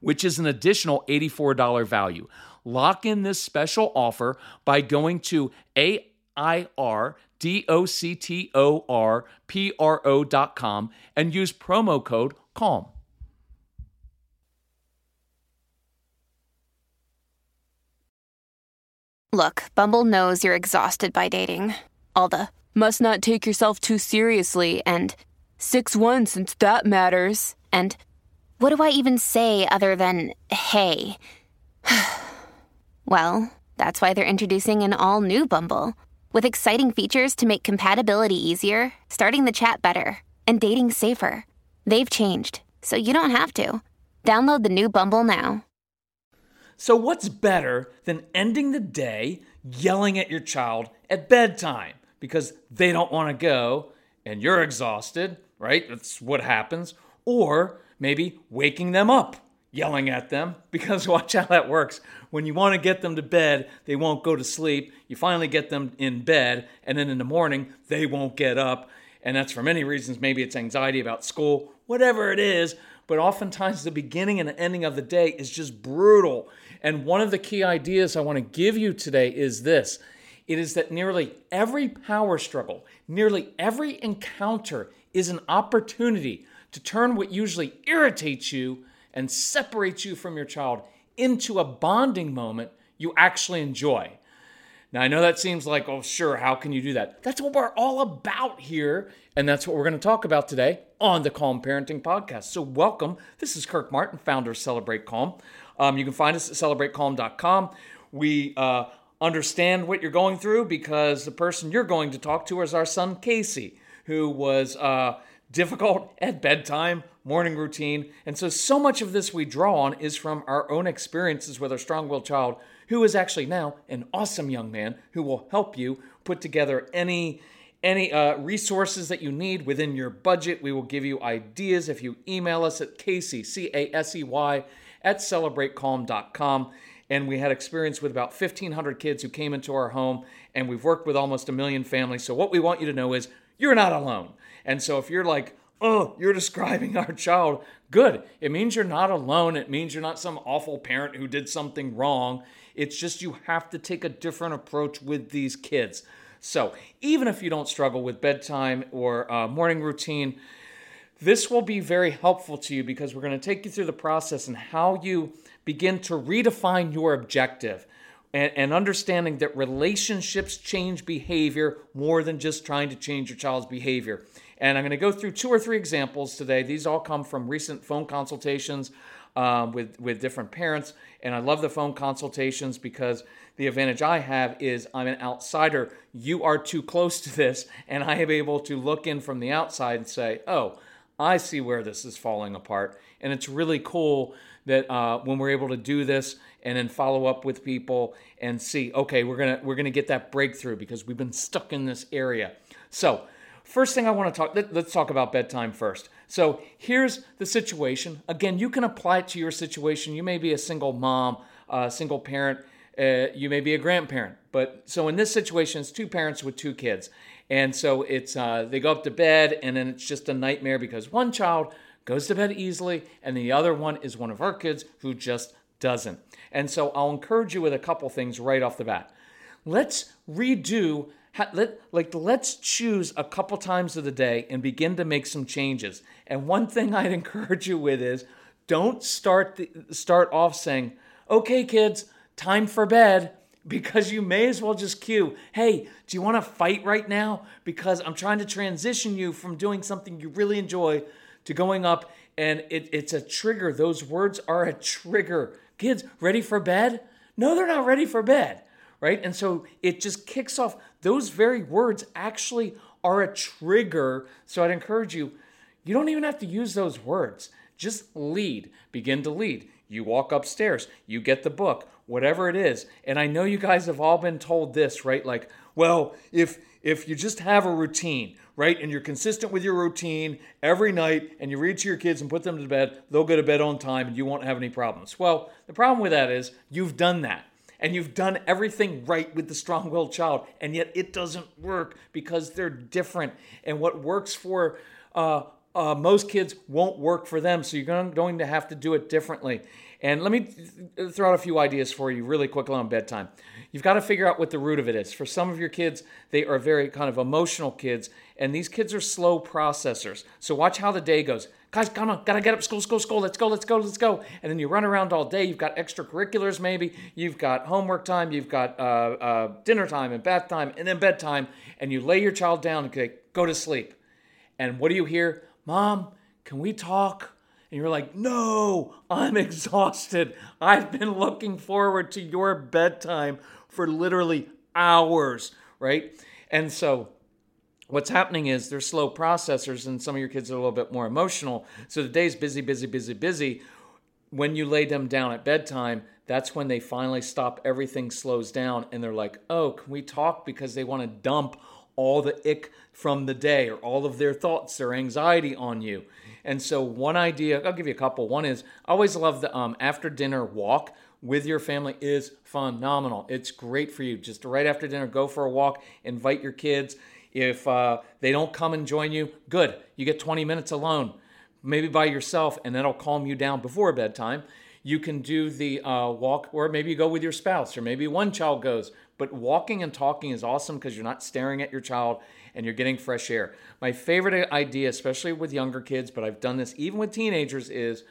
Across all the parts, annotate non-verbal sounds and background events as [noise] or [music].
which is an additional $84 value. Lock in this special offer by going to AIRDOCTORPRO.com and use promo code CALM. Look, Bumble knows you're exhausted by dating. All the must not take yourself too seriously and 6 1 since that matters. And what do I even say other than hey? [sighs] well, that's why they're introducing an all new Bumble with exciting features to make compatibility easier, starting the chat better, and dating safer. They've changed, so you don't have to. Download the new Bumble now. So, what's better than ending the day yelling at your child at bedtime because they don't want to go and you're exhausted, right? That's what happens. Or maybe waking them up, yelling at them, [laughs] because watch how that works. When you want to get them to bed, they won't go to sleep. You finally get them in bed, and then in the morning, they won't get up. And that's for many reasons. Maybe it's anxiety about school, whatever it is. But oftentimes, the beginning and the ending of the day is just brutal. And one of the key ideas I want to give you today is this it is that nearly every power struggle, nearly every encounter is an opportunity to turn what usually irritates you and separates you from your child into a bonding moment you actually enjoy. Now, I know that seems like, oh, sure, how can you do that? That's what we're all about here. And that's what we're going to talk about today on the Calm Parenting Podcast. So, welcome. This is Kirk Martin, founder of Celebrate Calm. Um, you can find us at celebratecalm.com. We uh, understand what you're going through because the person you're going to talk to is our son, Casey, who was. Uh, difficult at bedtime, morning routine. And so, so much of this we draw on is from our own experiences with our strong willed child, who is actually now an awesome young man who will help you put together any. Any uh, resources that you need within your budget, we will give you ideas if you email us at Casey, C A S E Y, at celebratecalm.com. And we had experience with about 1,500 kids who came into our home, and we've worked with almost a million families. So, what we want you to know is you're not alone. And so if you're like, oh, you're describing [laughs] our child, good. It means you're not alone. It means you're not some awful parent who did something wrong. It's just you have to take a different approach with these kids. So even if you don't struggle with bedtime or uh, morning routine, this will be very helpful to you because we're going to take you through the process and how you begin to redefine your objective and, and, understanding that relationships change behavior more than just trying to change your child's behavior. And I'm going to go through two or three examples today. These all come from recent phone consultations um, with, with different parents. And I love the phone consultations because the advantage I have is I'm an outsider. You are too close to this, and I am able to look in from the outside and say, oh, I see where this is falling apart. And it's really cool that uh, when we're able to do this and then follow up with people and see, okay, we're gonna we're gonna get that breakthrough because we've been stuck in this area. So First thing I want to talk, let, us talk about bedtime first. So here's the situation. Again, you can apply it to your situation. You may be a single mom, a single parent, uh, you may be a grandparent. But so in this situation, it's two parents with two kids. And so it's uh, they go up to bed and then it's just a nightmare because one child goes to bed easily and the other one is one of our kids who just doesn't. And so I'll encourage you with a couple things right off the bat. Let's redo let, like let's choose a couple times of the day and begin to make some changes. And one [laughs] thing I'd encourage you with is don't start the, start off saying, "Okay, kids, time for bed," [laughs] because you may as well just cue, hey, do you want to fight right now? Because I'm trying to transition you from doing something you really enjoy to going up, and it, it's a trigger. Those words are a trigger. Kids, ready for bed? No, they're not ready for bed, right? And so it just kicks off. Those very words actually are a trigger. So I'd encourage you, you don't even have to use those words. Just lead, begin to lead. You walk upstairs, you get the book, whatever it is. And I know you guys have all been told this, right? Like, well, if if you just have a routine, right, and you're consistent with your routine every night and you read to your kids and put them to bed, they'll go to bed on time and you won't have any problems. Well, the problem with that is you've done that and you've done everything right with the strong willed child, and yet it doesn't work because they're different. And what works for uh, uh, most kids won't work for them, so you're going to have to do it differently. And let me th- throw out a few ideas for you really quickly on bedtime. You've got to figure out what the root of it is. For some of your kids, they are very kind of emotional kids, and these kids are slow processors. So watch how the day goes. Guys, come on, gotta get up, school, school, school, let's go, let's go, let's go. And then you run around all day. You've got extracurriculars, maybe. You've got homework time, you've got uh, uh, dinner time and bath time, and then bedtime. And you lay your child down and go to sleep. And what do you hear? Mom, can we talk? And you're like, no, I'm [laughs] exhausted. I've been looking forward to your bedtime for literally hours, right? And so what's happening is they're slow processors, and some of your kids are a little bit more emotional. So the day's busy, busy, busy, busy. When you lay them down at bedtime, that's when they finally stop. Everything slows down, and they're like, oh, can we talk? Because they want to dump all the ick from the day or all of their thoughts, their anxiety on you. And so, one idea, I'll give you a couple. One is I always love the um, after dinner walk with your family is phenomenal. It's great for you. Just right after dinner, go for a walk, invite your kids. If uh, they don't come and join you, good. You get 20 minutes alone, maybe by yourself, and that'll calm you down before bedtime. You can do the uh, walk, or maybe you go with your spouse, or maybe one child goes. But walking and talking is awesome because you're not staring at your child and you're getting fresh air. My favorite idea, especially with younger kids, but I've done this even with teenagers, is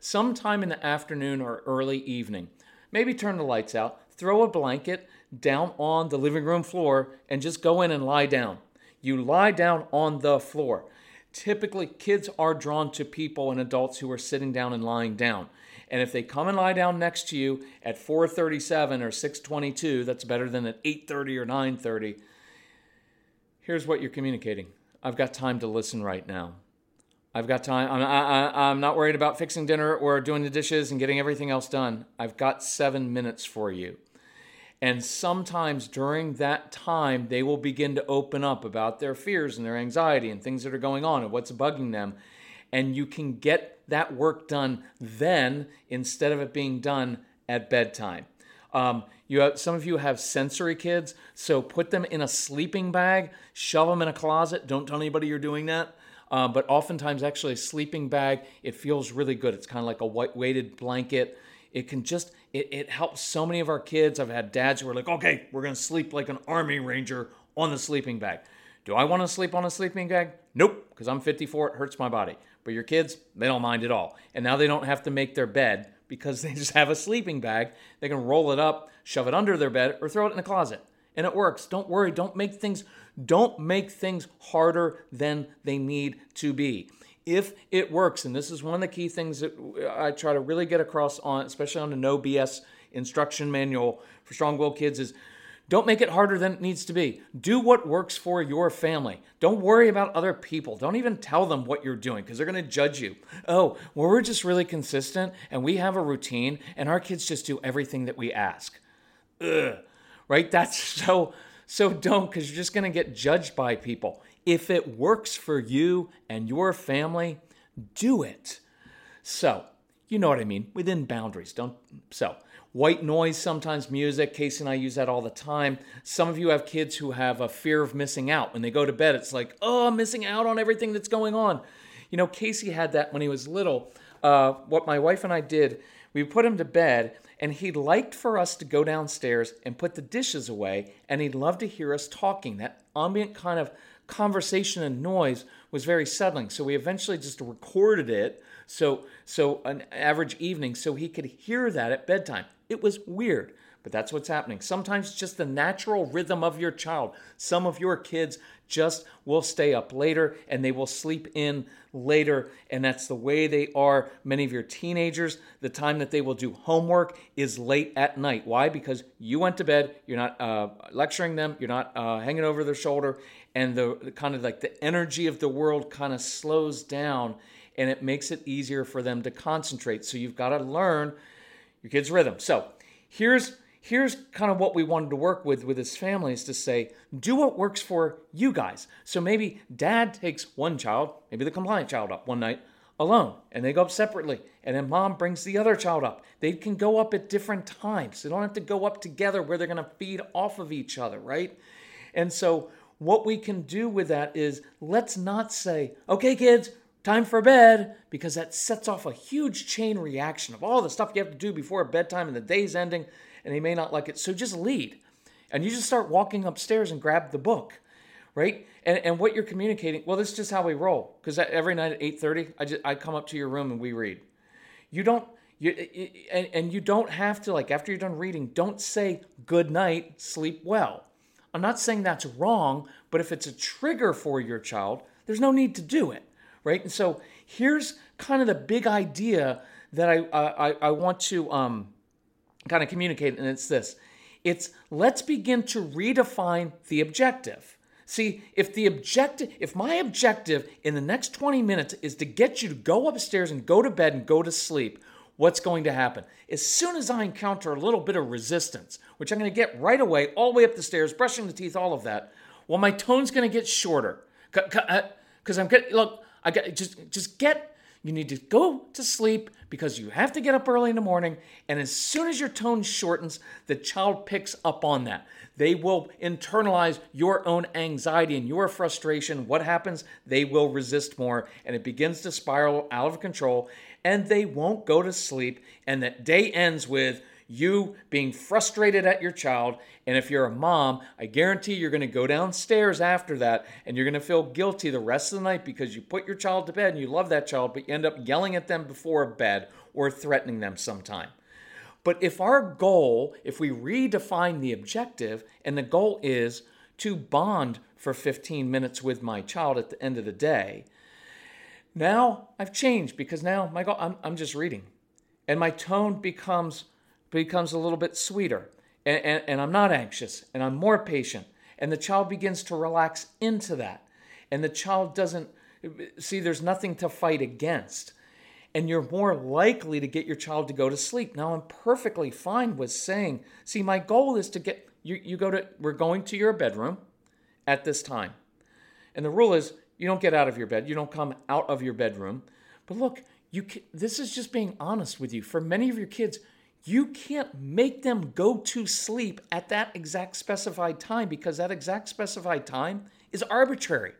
sometime in the afternoon or early evening. Maybe turn the lights out, throw a blanket down on the living room floor, and just go in and lie down. You lie down on the floor. Typically, kids are drawn to people and adults who are sitting down and lying down. And if they come and lie down next to you at 4:37 or 6:22, that's better than at 8:30 or 9:30. Here's what you're communicating. I've got time to listen right now. I've got time. I'm, I, am not worried about fixing dinner or doing the dishes and getting everything else done. I've got seven minutes for you. And sometimes during that time, they will begin to open up about their fears and their anxiety and things that are going on and what's bugging them. And you can get that work done then instead of it being done at bedtime. Um, you have, some of you have sensory kids, so put them in a sleeping bag, shove them in a closet. Don't tell anybody you're doing that. Uh, but oftentimes, actually, a sleeping bag, it feels really good. It's kind of like a white weighted blanket. It can just, it, it helps so many of our kids. I've had dads who are like, okay, we're to sleep like an Army Ranger on the sleeping bag. Do I want to sleep on a sleeping bag? Nope, because I'm 54, it hurts my body. But your kids, they don't mind at all. And now they don't have to make their bed because [laughs] they just have a sleeping bag. They can roll it up, shove it under their bed, or throw it in a closet. And it works. Don't worry. Don't make things don't make things harder than they need to be. If it works, and this is one of the key things that I try to really get across on, especially on the no BS instruction manual for strong willed kids, is don't make it harder than it needs to be. Do what works for your family. Don't worry about other people. Don't even tell them what you're doing because they're going to judge you. Oh, well, we're just really consistent and we have a routine and our kids just do everything that we ask. Ugh. Right? That's [laughs] so so don't, because you're just going to get judged by people. If it works for you and your family, do it. So, you know what I mean, within boundaries. Don't so white noise sometimes music. Casey and i use that all the time. Some of you have kids who have a fear of missing out. When they go to bed it's like oh i'm missing out on everything that's going on. You know casey had that when he was little. Uh, what my wife and i did we put him to bed and he liked for us to go downstairs and put the dishes away, and he'd love to hear us talking. That ambient kind of conversation and noise was very settling. So we eventually just recorded it. So so an average evening, so he could hear that at bedtime. It was weird, but that's what's happening. Sometimes just the natural rhythm of your child. Some of your kids just will stay up later and they will sleep in later, and that's the way they are. Many of your teenagers, the time that they will do homework is late at night. Why? Because you went to bed, you're not uh, lecturing them, you're not uh, hanging over their shoulder, and the, the kind of like the energy of the world kind of slows down and it makes it easier for them to concentrate. So you've got to learn your kid's rhythm. So here's here's kind of what we wanted to work with with his family is to say do what works for you guys. So maybe dad takes one child maybe the compliant child up one night alone and they go up separately and then mom brings the other child up. They can go up at different times. They don't have to go up together where they're going to feed off of each other right? And so what we can do with that is let's not say okay kids time for bed because that sets off a huge chain reaction of all the stuff you have to do before bedtime and the day's ending and they may not like it. So just lead. And you just start walking upstairs and grab the book, right? And, and what you're communicating, well, this is just how we roll. Because every night at 8.30, I, just, I come up to your room and we read. You don't, you, and, and you don't have to, like, after you're done reading, don't say good night, sleep well. I'm not saying that's wrong, but if it's a trigger for your child, there's no need to do it, right? And so here's kind of the big idea that I, I, I want to um, kind of communicate, and it's this it's let's begin to redefine the objective. See, if the objective, if my objective in the next 20 minutes is to get you to go upstairs and go to bed and go to sleep, what's going to happen? As soon as I encounter a little bit of resistance, which I'm going to get right away, all the way up the stairs, brushing the teeth, all of that, well, my tone's going to get shorter. Because uh, I'm getting, look, I got just just get you need to go to sleep because you have to get up early in the morning. And as soon as your tone shortens, the child picks up on that. They will internalize your own anxiety and your frustration. What happens? They will resist more and it begins to spiral out of control and they won't go to sleep. And that day ends with you being frustrated at your child. And if you're a mom, I guarantee you're going to go downstairs after that and you're going to feel guilty the rest of the night because you put your child to bed and you love that child, but you end up yelling at them before bed or threatening them sometime. But if our goal, if we redefine the objective, and the goal is to bond for 15 minutes with my child at the end of the day, now I've changed because now my goal, I'm, I'm just reading. And my tone becomes becomes a little bit sweeter. And, and, and, I'm not anxious and I'm more patient. And the child begins to relax into that. And the child doesn't see there's nothing to fight against. And you're more likely to get your child to go to sleep. Now, I'm perfectly fine with saying, see, my goal is to get you, you go to, we're going to your bedroom at this time. And the rule is you don't get out of your bed, you don't come out of your bedroom. But look, you can, this is just being honest with you. For many of your kids, you can't make them go to sleep at that exact specified time because that exact specified time is arbitrary.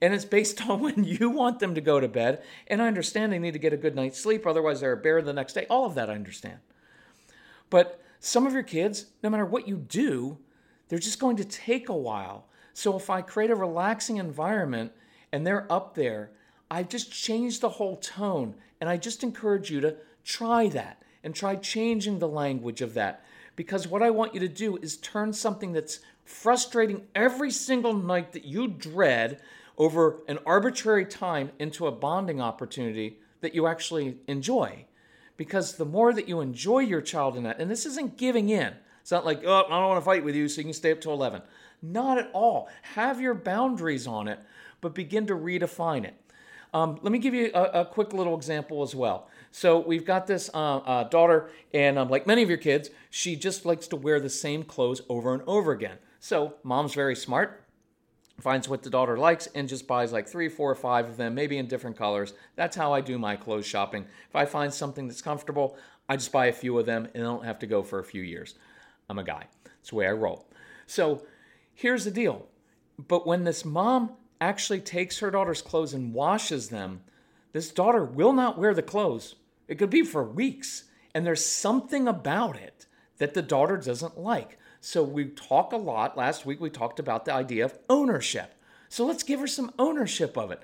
And it's based [laughs] on when you want them to go to bed. And I understand they need to get a good night's sleep, otherwise, they're a bear the next day. All of that I understand. But some of your kids, no matter what you do, they're just going to take a while. So if I create a relaxing environment and they're up there, I've just change the whole tone. And I just encourage you to try that and try changing the language of that. Because what I want you to do is turn something that's frustrating every single night that you dread over an arbitrary time into a bonding opportunity that you actually enjoy. Because the more that you enjoy your child in that, and this isn't giving in, it's not like, oh, I don't want to fight with you, so you can stay up till 11. Not at all. Have your boundaries on it, but begin to redefine it. Um, let me give you a, a, quick little example as well. So we've got this uh, uh, daughter, and um, like many of your kids, she just likes to wear the same clothes over and over again. So mom's very smart, finds what the daughter likes, and just buys like three, four, or five of them, maybe in different colors. That's how I do my clothes shopping. If I find something that's comfortable, I just buy a few of them, and I don't have to go for a few years. I'm a guy. It's the way I roll. So here's the deal. But when this mom actually takes her daughter's clothes and washes them, this daughter will not wear the clothes it could be for weeks. And there's something about it that the daughter doesn't like. So we talk a lot. Last week we talked about the idea of ownership. So let's give her some ownership of it.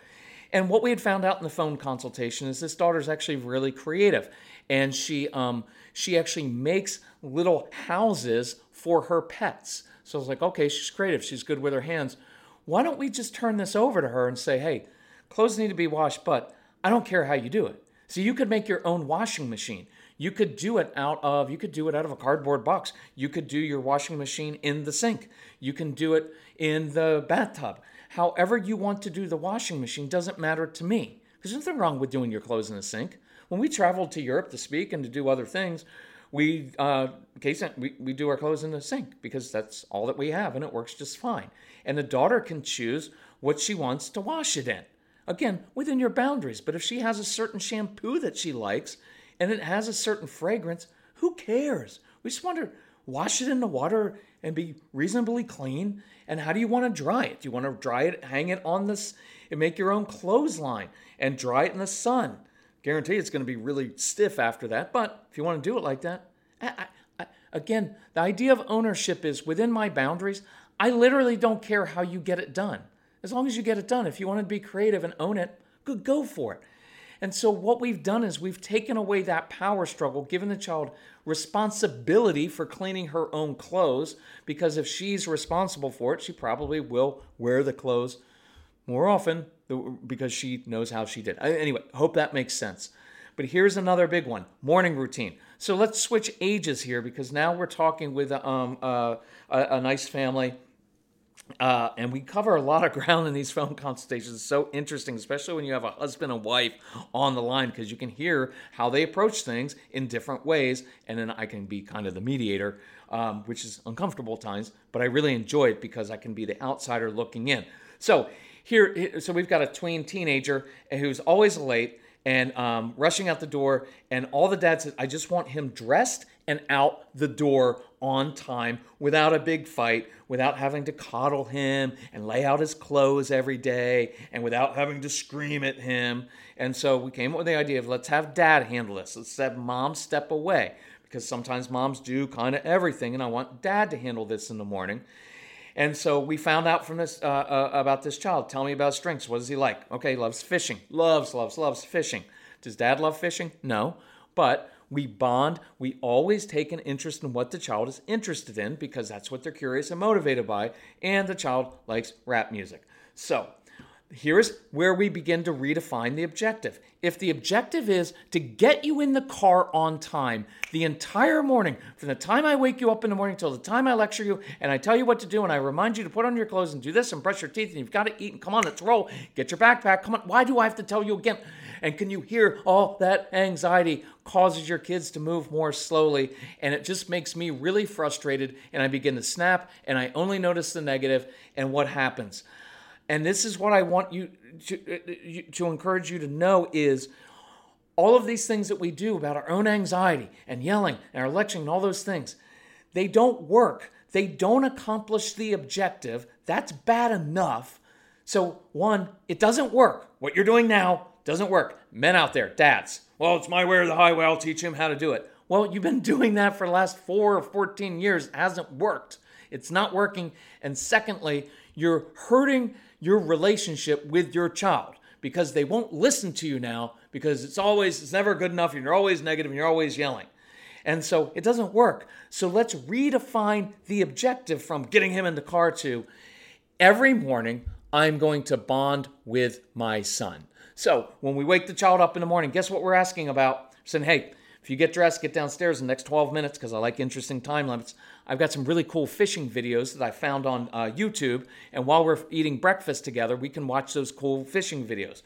And what we had found out in the phone consultation is this daughter's actually really creative, and she um, she actually makes little houses for her pets. So I was like, okay, she's creative, she's good with her hands. Why don't we just turn this over to her and say, hey, clothes need to be washed, but I don't care how you do it. So you could make your own washing machine. You could do it out of you could do it out of a cardboard box. You could do your washing machine in the sink. You can do it in the bathtub. However you want to do the washing machine doesn't matter to me. There's nothing wrong with doing your clothes in the sink. When we traveled to Europe to speak and to do other things, we uh, case we, we do our clothes in the sink because that's all that we have and it works just fine. And the daughter can choose what she wants to wash it in. Again, within your boundaries. But if she has a certain shampoo that she likes and it has a certain fragrance, who cares? We just want to wash it in the water and be reasonably clean. And how do you want to dry it? Do you want to dry it, hang it on this, and make your own clothesline and dry it in the sun? Guarantee it's going to be really stiff after that. But if you want to do it like that, I, I, again, the idea of ownership is within my boundaries. I literally don't care how you get it done. As long as you get it done. If you want to be creative and own it, good, go for it. And so, what we've done is we've taken away that power struggle, given the child responsibility for cleaning her own clothes, because if she's responsible for it, she probably will wear the clothes more often because she knows how she did. Anyway, hope that makes sense. But here's another big one morning routine. So let's switch ages here because now we're talking with um, uh, a, a nice family uh, and we cover a lot of [laughs] ground in these phone consultations. It's so interesting, especially when you have a husband and wife on the line, because you can hear how they approach things in different ways. And then I can be kind of the mediator, um, which is uncomfortable at times, but I really enjoy it because I can be the outsider looking in. So here, so we've got a tween teenager who's always late and um, rushing out the door, and all the dad says, "I just want him dressed and out the door on time without a big fight, without having to coddle him and lay out his clothes every day, and without having to scream at him. And so we came up with the idea of let's have dad handle this. Let's have mom step away because sometimes moms do kind of everything, and I want dad to handle this in the morning. And so we found out from this uh, uh, about this child. Tell me about strengths. What does he like? Okay, he loves fishing. Loves, loves, loves fishing. Does dad love fishing? No. But we bond. We always take an interest in what the child is interested in because that's what they're curious and motivated by. And the child likes rap music. So here's where we begin to redefine the objective. If the objective is to get you in the car on time the entire morning, from the time I wake you up in the morning till the time I lecture you and I tell you what to do and I remind you to put on your clothes and do this and brush your teeth and you've got to eat and come on, let's roll. Get your backpack. Come on. Why do I have to tell you again? And can you hear all that anxiety causes your kids to move more slowly? And it just makes me really frustrated. And I begin to snap and I only notice the. And what happens? And this is what I want you to, uh, uh, to encourage you to know is all of these things that we do about our own anxiety and yelling and our lecturing and all those things, they don't work. They don't accomplish the objective. That's bad enough. So, one, it doesn't work. What you're doing now doesn't work. Men out there, dads, well, it's my way or the highway. I'll teach him how to do it. Well, you've been [laughs] doing that for the last four or 14 years. It hasn't worked. It's not working. And secondly, you're hurting your relationship with your child because they won't listen to you now because it's always, it's never good enough and you're always negative and you're always yelling. And so it doesn't work. So let's redefine the objective from getting him in the car to every morning, I'm going to bond with my son. So when we wake the child up in the morning, guess what we're asking about? saying, hey, if you get dressed, get downstairs in the next 12 minutes because I like interesting time limits. I've got some really cool fishing videos that I found on uh, YouTube. And while we're eating breakfast together, we can watch those cool fishing videos.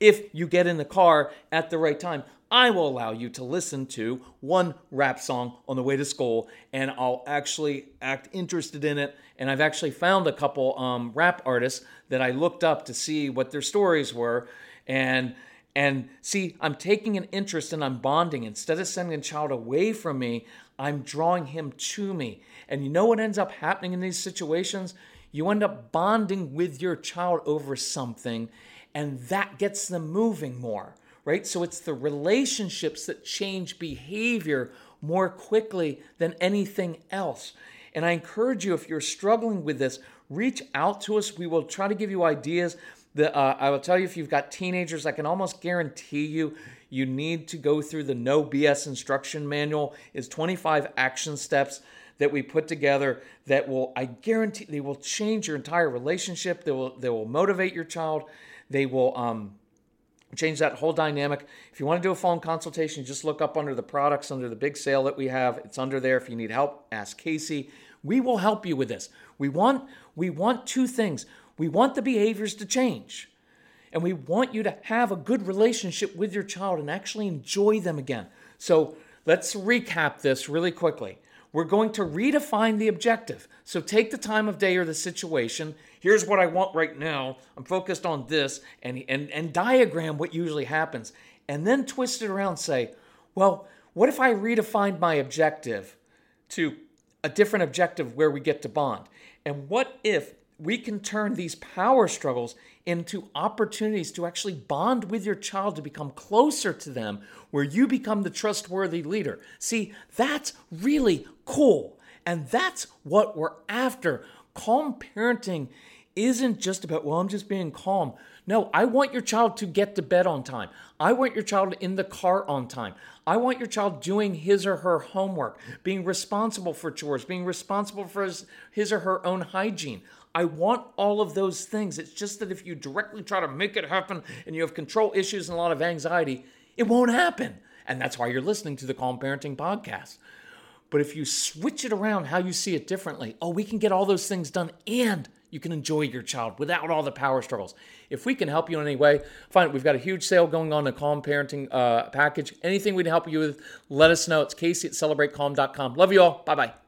If you get in the car at the right time, I will allow you to listen to one rap song on the way to school, and I'll actually act interested in it. And I've actually found a couple um, rap artists that I looked up to see what their stories were and and see i'm taking an interest and i'm bonding. Instead of sending a child away from me i'm drawing him to me. And you know what ends up happening in these situations? You end up bonding with your child over something and that gets them moving more right? So it's the relationships that change behavior more quickly than anything else. And i encourage you if you're struggling with this reach out to us. We will try to give you ideas The, uh, I will tell you if you've got teenagers, I can almost guarantee you you need to go through the No BS instruction manual. Is 25 action steps that we put together that will, I guarantee, they will change your entire relationship. They will, they will motivate your child. They will um, change that whole dynamic. If you want to do a phone consultation, just look up under the products, under the big sale that we have. It's under there. If you need help, ask Casey. We will help you with this. We want, we want two things. We want the behaviors to change. And we want you to have a good relationship with your child and actually enjoy them again. So let's recap this really quickly. We're going to redefine the objective. So take the time of day or the situation. Here's what I want right now. I'm focused on this and, and, and diagram what usually happens. And then twist it around say, well, what if I redefined my objective to a different objective where we get to bond? And what if we can turn these power struggles into opportunities to actually bond with your child to become closer to them, where you become the trustworthy leader. See, that's really cool. And that's what we're after. Calm parenting isn't just about, well, I'm just being calm. No, I want your child to get to bed on time. I want your child in the car on time. I want your child doing his or her homework, being responsible for chores, being responsible for his, his or her own hygiene. I want all of those things. It's just that if you directly try to make it happen and you have control issues and a lot of anxiety, it won't happen. And that's why you're listening to the Calm Parenting Podcast. But if you switch it around how you see it differently, oh, we can get all those things done and you can enjoy your child without all the power struggles. If we can help you in any way, fine. We've got a huge sale going on, a Calm Parenting uh, package. Anything we can help you with, let us know. It's Casey at celebratecalm.com. Love you all. Bye bye.